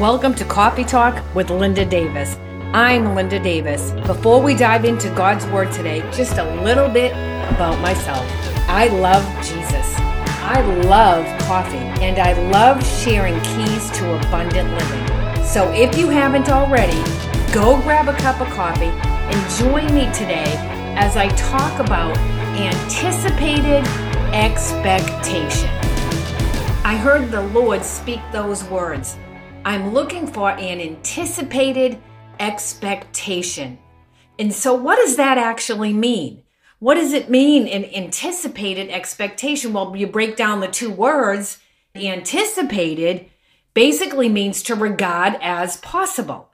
Welcome to Coffee Talk with Linda Davis. I'm Linda Davis. Before we dive into God's Word today, just a little bit about myself. I love Jesus. I love coffee and I love sharing keys to abundant living. So if you haven't already, go grab a cup of coffee and join me today as I talk about anticipated expectation. I heard the Lord speak those words. I'm looking for an anticipated expectation. And so, what does that actually mean? What does it mean in anticipated expectation? Well, you break down the two words. Anticipated basically means to regard as possible.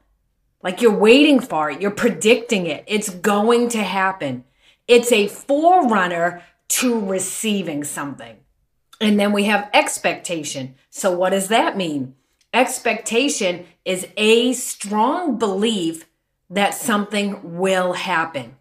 Like you're waiting for it, you're predicting it, it's going to happen. It's a forerunner to receiving something. And then we have expectation. So, what does that mean? Expectation is a strong belief that something will happen.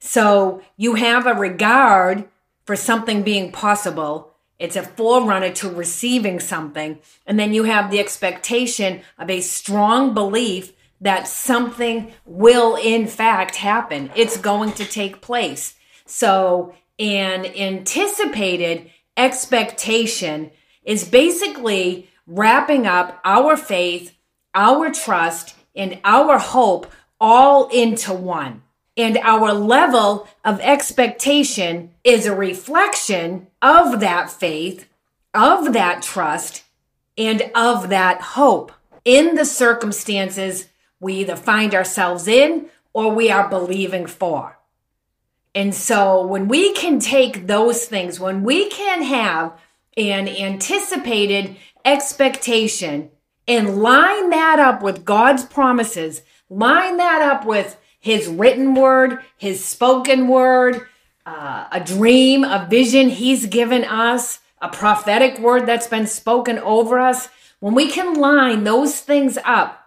So, you have a regard for something being possible. It's a forerunner to receiving something. And then you have the expectation of a strong belief that something will in fact happen. It's going to take place. So, an anticipated expectation is basically wrapping up our faith, our trust, and our hope all into one. And our level of expectation is a reflection of that faith, of that trust, and of that hope in the circumstances we either find ourselves in or we are believing for. And so when we can take those things, when we can have an anticipated expectation and line that up with God's promises, line that up with his written word, his spoken word, uh, a dream, a vision he's given us, a prophetic word that's been spoken over us. When we can line those things up,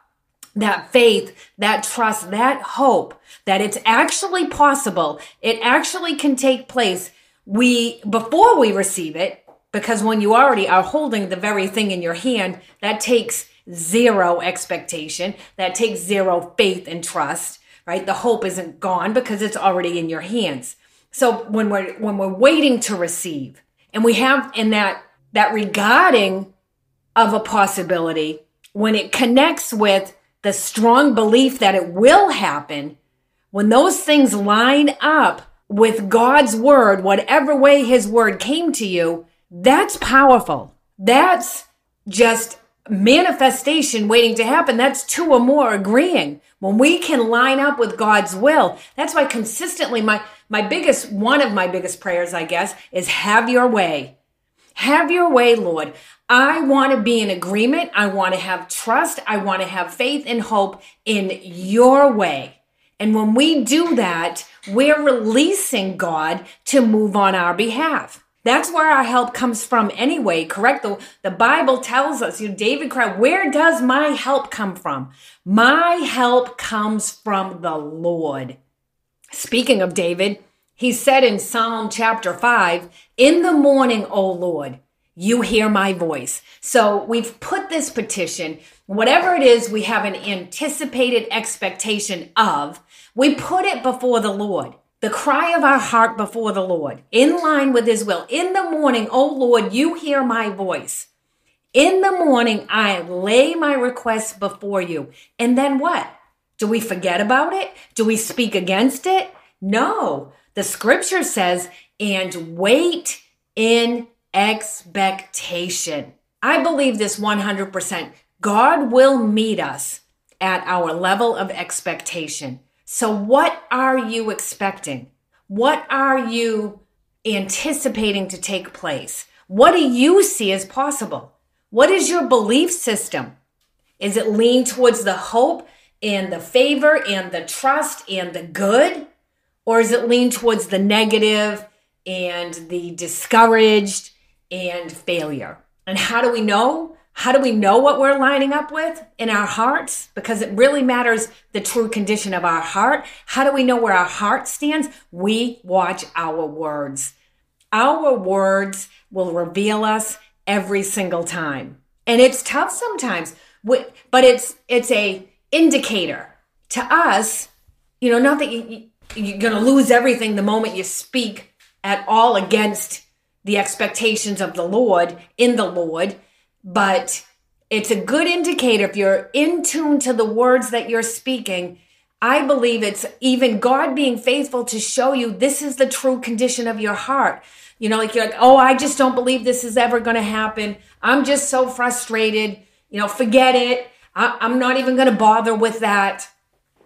that faith, that trust, that hope that it's actually possible, it actually can take place. We, before we receive it, because when you already are holding the very thing in your hand, that takes zero expectation, that takes zero faith and trust, right? The hope isn't gone because it's already in your hands. So when we're, when we're waiting to receive and we have in that, that regarding of a possibility, when it connects with the strong belief that it will happen, when those things line up with God's word, whatever way his word came to you, that's powerful. That's just manifestation waiting to happen. That's two or more agreeing. When we can line up with God's will, that's why consistently my, my biggest, one of my biggest prayers, I guess, is have your way. Have your way, Lord. I want to be in agreement. I want to have trust. I want to have faith and hope in your way. And when we do that, we're releasing God to move on our behalf. That's where our help comes from anyway, correct? The, the Bible tells us, you know, David cried, where does my help come from? My help comes from the Lord. Speaking of David, he said in Psalm chapter 5, In the morning, O Lord, you hear my voice. So we've put this petition, whatever it is we have an anticipated expectation of, we put it before the Lord. The cry of our heart before the Lord, in line with his will. In the morning, O Lord, you hear my voice. In the morning, I lay my requests before you. And then what? Do we forget about it? Do we speak against it? No. The scripture says, and wait in expectation. I believe this 100%. God will meet us at our level of expectation. So, what are you expecting? What are you anticipating to take place? What do you see as possible? What is your belief system? Is it lean towards the hope and the favor and the trust and the good? Or is it lean towards the negative and the discouraged and failure? And how do we know? How do we know what we're lining up with in our hearts? Because it really matters the true condition of our heart. How do we know where our heart stands? We watch our words. Our words will reveal us every single time. And it's tough sometimes but it's it's a indicator to us. You know, not that you, you're going to lose everything the moment you speak at all against the expectations of the Lord in the Lord, but it's a good indicator if you're in tune to the words that you're speaking. I believe it's even God being faithful to show you this is the true condition of your heart. You know, like you're like, oh, I just don't believe this is ever going to happen. I'm just so frustrated. You know, forget it. I, I'm not even going to bother with that.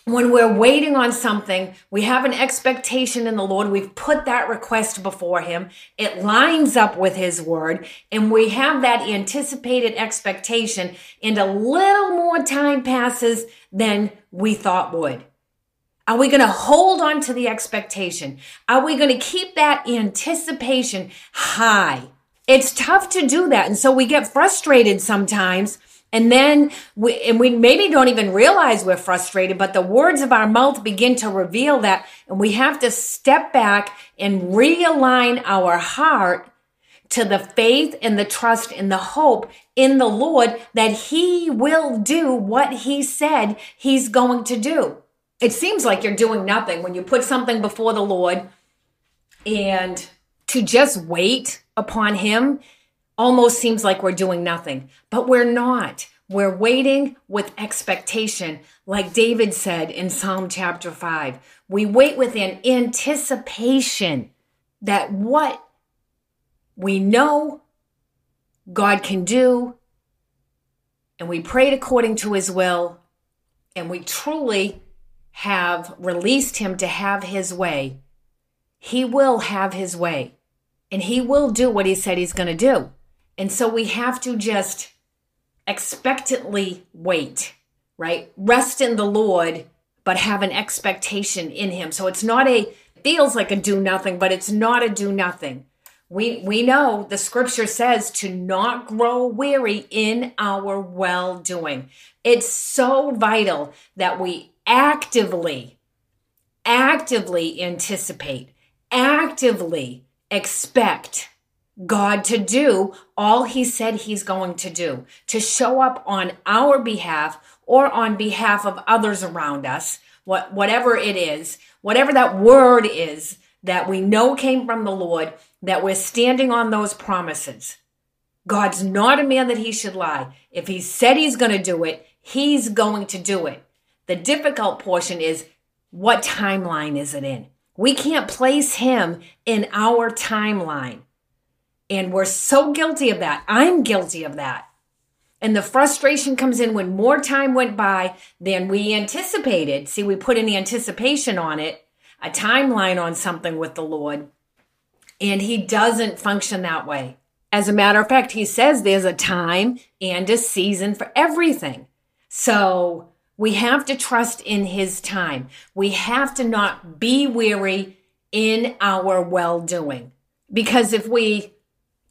When we're waiting on something, we have an expectation in the Lord. We've put that request before Him. It lines up with His word, and we have that anticipated expectation, and a little more time passes than we thought would. Are we going to hold on to the expectation? Are we going to keep that anticipation high? It's tough to do that. And so we get frustrated sometimes. And then we, and we maybe don't even realize we're frustrated, but the words of our mouth begin to reveal that. And we have to step back and realign our heart to the faith and the trust and the hope in the Lord that he will do what he said he's going to do it seems like you're doing nothing when you put something before the Lord and to just wait upon Him almost seems like we're doing nothing, but we're not. We're waiting with expectation, like David said in Psalm chapter 5. We wait with an anticipation that what we know God can do, and we prayed according to his will, and we truly have released him to have his way, he will have his way and he will do what he said he's going to do. And so we have to just expectantly wait, right? Rest in the Lord, but have an expectation in him. So it's not a, feels like a do nothing, but it's not a do nothing. We, we know the scripture says to not grow weary in our well doing. It's so vital that we actively, actively anticipate, actively expect God to do all he said he's going to do, to show up on our behalf or on behalf of others around us, what, whatever it is, whatever that word is that we know came from the Lord, that we're standing on those promises. God's not a man that he should lie. If he said he's going to do it, he's going to do it. The difficult portion is what timeline is it in? We can't place him in our timeline. And we're so guilty of that. I'm guilty of that. And the frustration comes in when more time went by than we anticipated. See, we put an anticipation on it, a timeline on something with the Lord, and he doesn't function that way. As a matter of fact, he says there's a time and a season for everything. So we have to trust in his time. We have to not be weary in our well doing. Because if we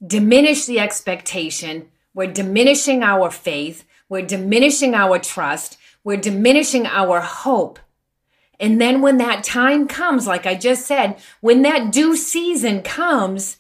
diminish the expectation, we're diminishing our faith, we're diminishing our trust, we're diminishing our hope. And then when that time comes, like I just said, when that due season comes,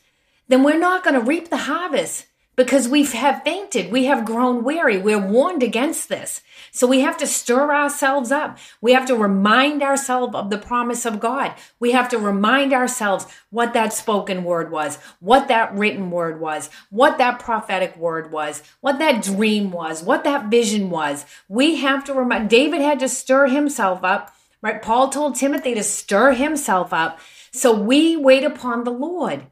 then we're not going to reap the harvest because we have fainted. We have grown weary. We're warned against this. So we have to stir ourselves up. We have to remind ourselves of the promise of God. We have to remind ourselves what that spoken word was, what that written word was, what that prophetic word was, what that dream was, what that vision was. We have to remind, David had to stir himself up, right? Paul told Timothy to stir himself up. So we wait upon the Lord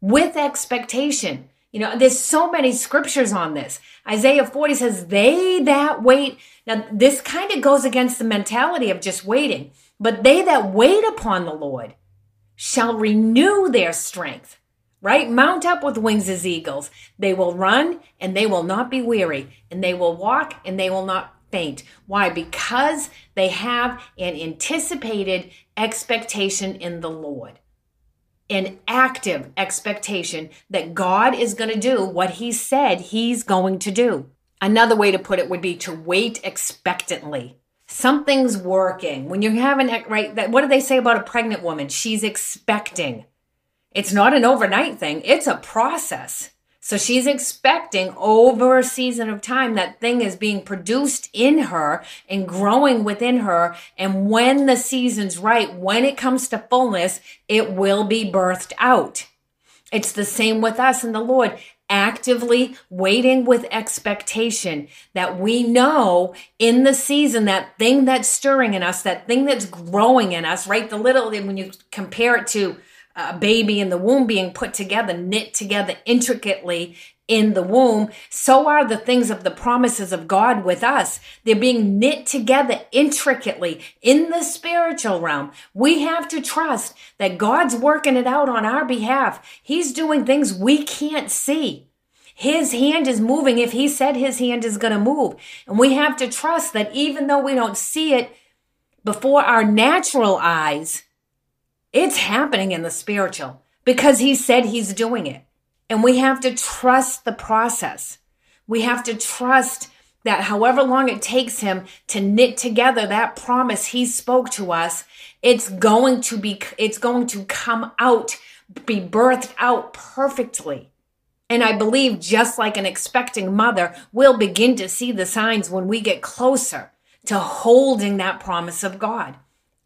with expectation. You know, there's so many scriptures on this. Isaiah 40 says, They that wait. Now, this kind of goes against the mentality of just waiting, but they that wait upon the Lord shall renew their strength, right? Mount up with wings as eagles. They will run and they will not be weary, and they will walk and they will not faint. Why? Because they have an anticipated expectation in the Lord an active expectation that God is going to do what he said he's going to do. Another way to put it would be to wait expectantly. Something's working. When you're having, right, that, what do they say about a pregnant woman? She's expecting. It's not an overnight thing, it's a process. So she's expecting over a season of time that thing is being produced in her and growing within her. And when the season's right, when it comes to fullness, it will be birthed out. It's the same with us and the Lord actively waiting with expectation that we know in the season that thing that's stirring in us, that thing that's growing in us, right? The little, when you compare it to a baby in the womb being put together, knit together intricately in the womb, so are the things of the promises of God with us. They're being knit together intricately in the spiritual realm. We have to trust that God's working it out on our behalf. He's doing things we can't see. His hand is moving if he said his hand is going to move. And we have to trust that even though we don't see it before our natural eyes, it's happening in the spiritual because he said he's doing it. And we have to trust the process. We have to trust that however long it takes him to knit together that promise he spoke to us, it's going to be, it's going to come out, be birthed out perfectly. And I believe just like an expecting mother, we'll begin to see the signs when we get closer to holding that promise of God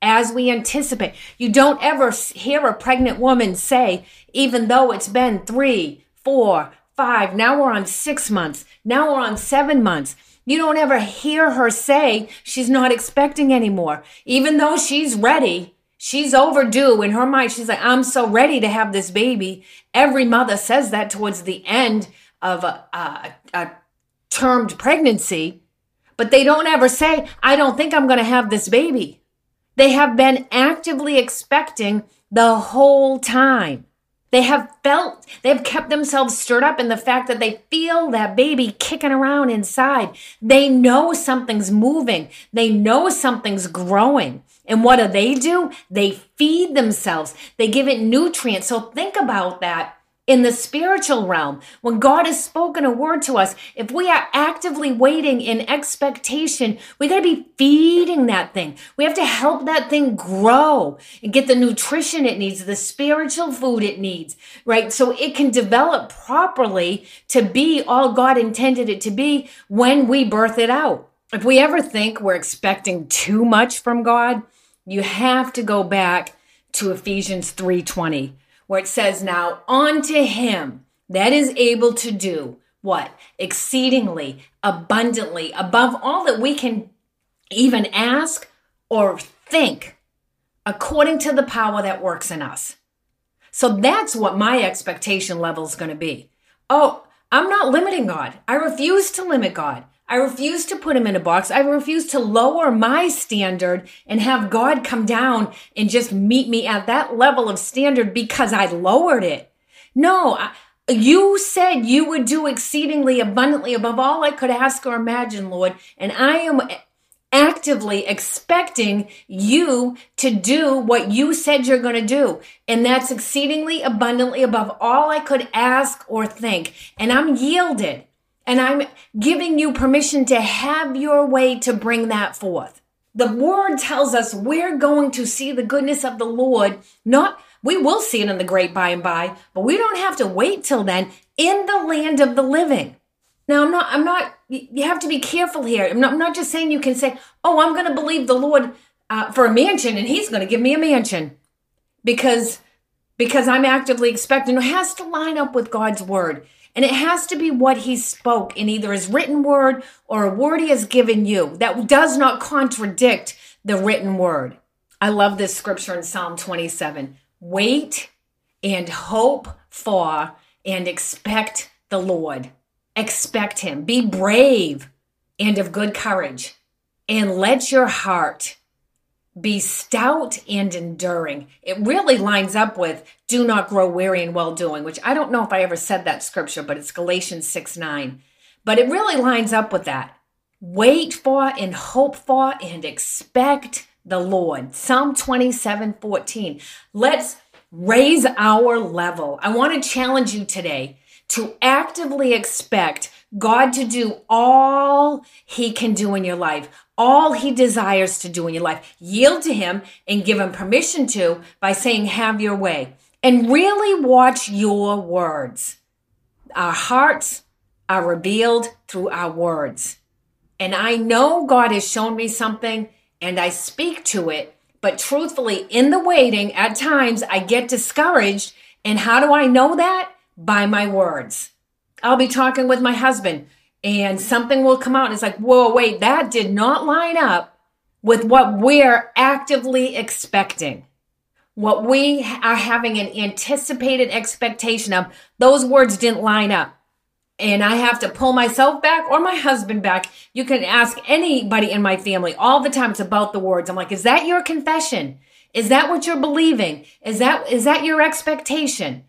as we anticipate. You don't ever hear a pregnant woman say, even though it's been three, four, five, now we're on six months, now we're on seven months. You don't ever hear her say she's not expecting anymore. Even though she's ready, she's overdue in her mind. She's like, I'm so ready to have this baby. Every mother says that towards the end of a, a, a termed pregnancy, but they don't ever say, I don't think I'm going to have this baby. They have been actively expecting the whole time. They have felt, they've kept themselves stirred up in the fact that they feel that baby kicking around inside. They know something's moving. They know something's growing. And what do they do? They feed themselves. They give it nutrients. So think about that in the spiritual realm, when God has spoken a word to us, if we are actively waiting in expectation, we got to be feeding that thing. We have to help that thing grow and get the nutrition it needs, the spiritual food it needs, right? So it can develop properly to be all God intended it to be when we birth it out. If we ever think we're expecting too much from God, you have to go back to Ephesians 3:20 where it says, Now unto him that is able to do what? Exceedingly, abundantly, above all that we can even ask or think, according to the power that works in us. So that's what my expectation level is going to be. Oh, I'm not limiting God. I refuse to limit God. I refuse to put him in a box. I refuse to lower my standard and have God come down and just meet me at that level of standard because I lowered it. No, I, you said you would do exceedingly abundantly above all I could ask or imagine, Lord. And I am actively expecting you to do what you said you're going to do. And that's exceedingly abundantly above all I could ask or think. And I'm yielded. And I'm giving you permission to have your way to bring that forth. The word tells us we're going to see the goodness of the Lord, not we will see it in the great by and by, but we don't have to wait till then in the land of the living. Now, I'm not, I'm not, you have to be careful here. I'm not, I'm not just saying you can say, oh, I'm going to believe the Lord uh, for a mansion and he's going to give me a mansion because, because I'm actively expecting. It has to line up with God's word. And it has to be what he spoke in either his written word or a word he has given you that does not contradict the written word. I love this scripture in Psalm 27. Wait and hope for and expect the Lord. Expect him. Be brave and of good courage. And let your heart be stout and enduring. It really lines up with do not grow weary in well doing, which I don't know if I ever said that scripture, but it's Galatians 6 9. But it really lines up with that. Wait for and hope for and expect the Lord. Psalm 27 14. Let's raise our level. I want to challenge you today to actively expect God to do all he can do in your life, all he desires to do in your life. Yield to him and give him permission to by saying, Have your way. And really watch your words. Our hearts are revealed through our words. And I know God has shown me something and I speak to it. But truthfully, in the waiting, at times I get discouraged. And how do I know that? By my words. I'll be talking with my husband and something will come out and it's like, whoa, wait, that did not line up with what we're actively expecting. What we are having an anticipated expectation of, those words didn't line up. And I have to pull myself back or my husband back. You can ask anybody in my family all the time. It's about the words. I'm like, is that your confession? Is that what you're believing? Is that, is that your expectation?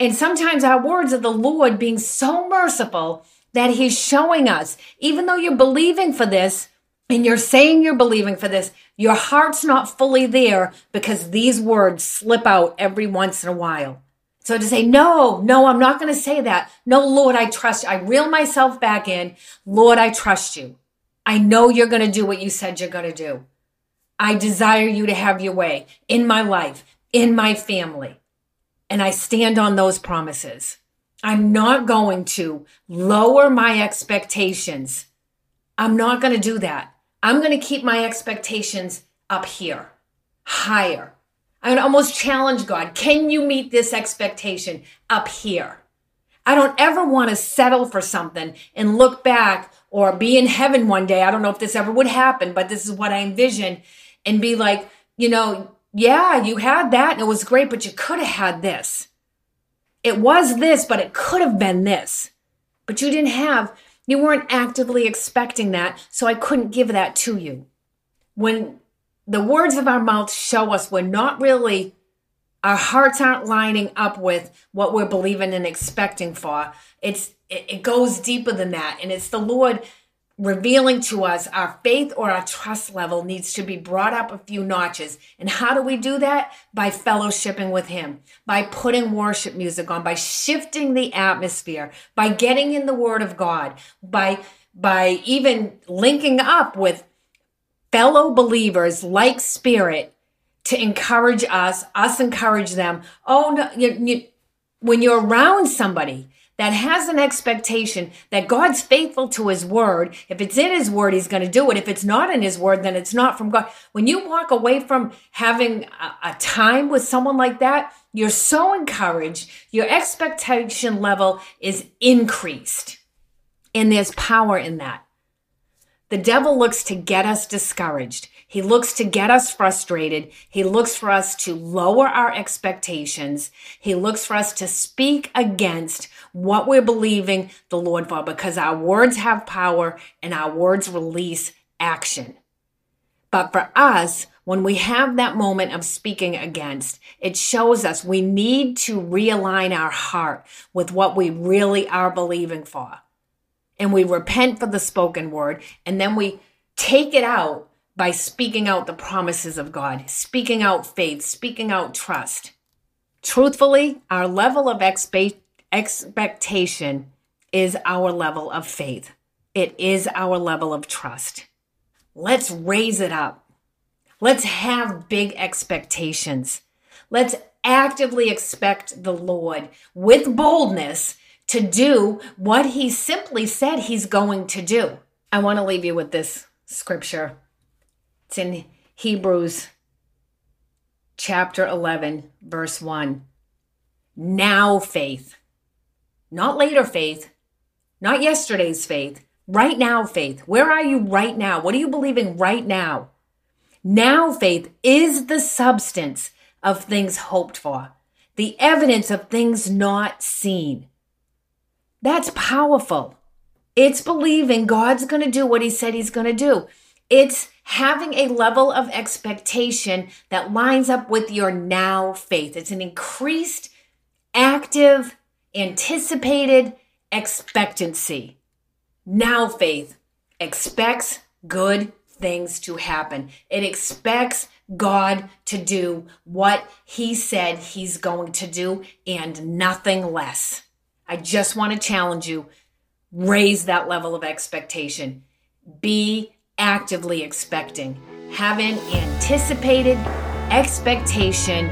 And sometimes our words are the Lord being so merciful that he's showing us, even though you're believing for this and you're saying you're believing for this, your heart's not fully there because these words slip out every once in a while. So to say, no, no, I'm not going to say that. No, Lord, I trust you. I reel myself back in. Lord, I trust you. I know you're going to do what you said you're going to do. I desire you to have your way in my life, in my family. And I stand on those promises. I'm not going to lower my expectations. I'm not going to do that. I'm going to keep my expectations up here, higher. I'm going to almost challenge God. Can you meet this expectation up here? I don't ever want to settle for something and look back or be in heaven one day. I don't know if this ever would happen, but this is what I envision and be like, you know, yeah, you had that and it was great, but you could have had this. It was this, but it could have been this. But you didn't have, you weren't actively expecting that, so I couldn't give that to you. When the words of our mouth show us we're not really, our hearts aren't lining up with what we're believing and expecting for, it's, it, it goes deeper than that. And it's the Lord revealing to us our faith or our trust level needs to be brought up a few notches. And how do we do that? By fellowshipping with Him, by putting worship music on, by shifting the atmosphere, by getting in the Word of God, by, by even linking up with fellow believers like Spirit to encourage us, us encourage them. Oh, no, you, you, when you're around somebody, that has an expectation that God's faithful to his word. If it's in his word, he's going to do it. If it's not in his word, then it's not from God. When you walk away from having a, a time with someone like that, you're so encouraged. Your expectation level is increased. And there's power in that. The devil looks to get us discouraged. He looks to get us frustrated. He looks for us to lower our expectations. He looks for us to speak against what we're believing the Lord for because our words have power and our words release action. But for us, when we have that moment of speaking against, it shows us we need to realign our heart with what we really are believing for. And we repent for the spoken word, and then we take it out by speaking out the promises of God, speaking out faith, speaking out trust. Truthfully, our level of expe- expectation is our level of faith. It is our level of trust. Let's raise it up. Let's have big expectations. Let's actively expect the Lord with boldness to do what he simply said he's going to do. I want to leave you with this scripture it's in Hebrews chapter 11, verse 1. Now faith, not later faith, not yesterday's faith, right now faith. Where are you right now? What are you believing right now? Now faith is the substance of things hoped for, the evidence of things not seen. That's powerful. It's believing God's going to do what he said he's going to do. It's having a level of expectation that lines up with your now faith. It's an increased, active, anticipated expectancy. Now faith expects good things to happen. It expects God to do what He said He's going to do and nothing less. I just want to challenge you raise that level of expectation. Be actively expecting. Have an anticipated expectation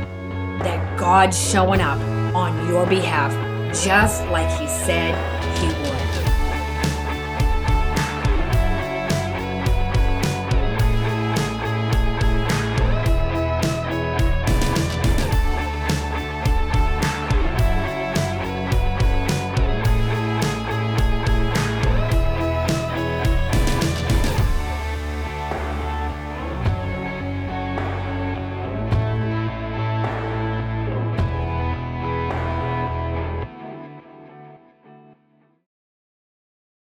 that God's showing up on your behalf just like He said He would.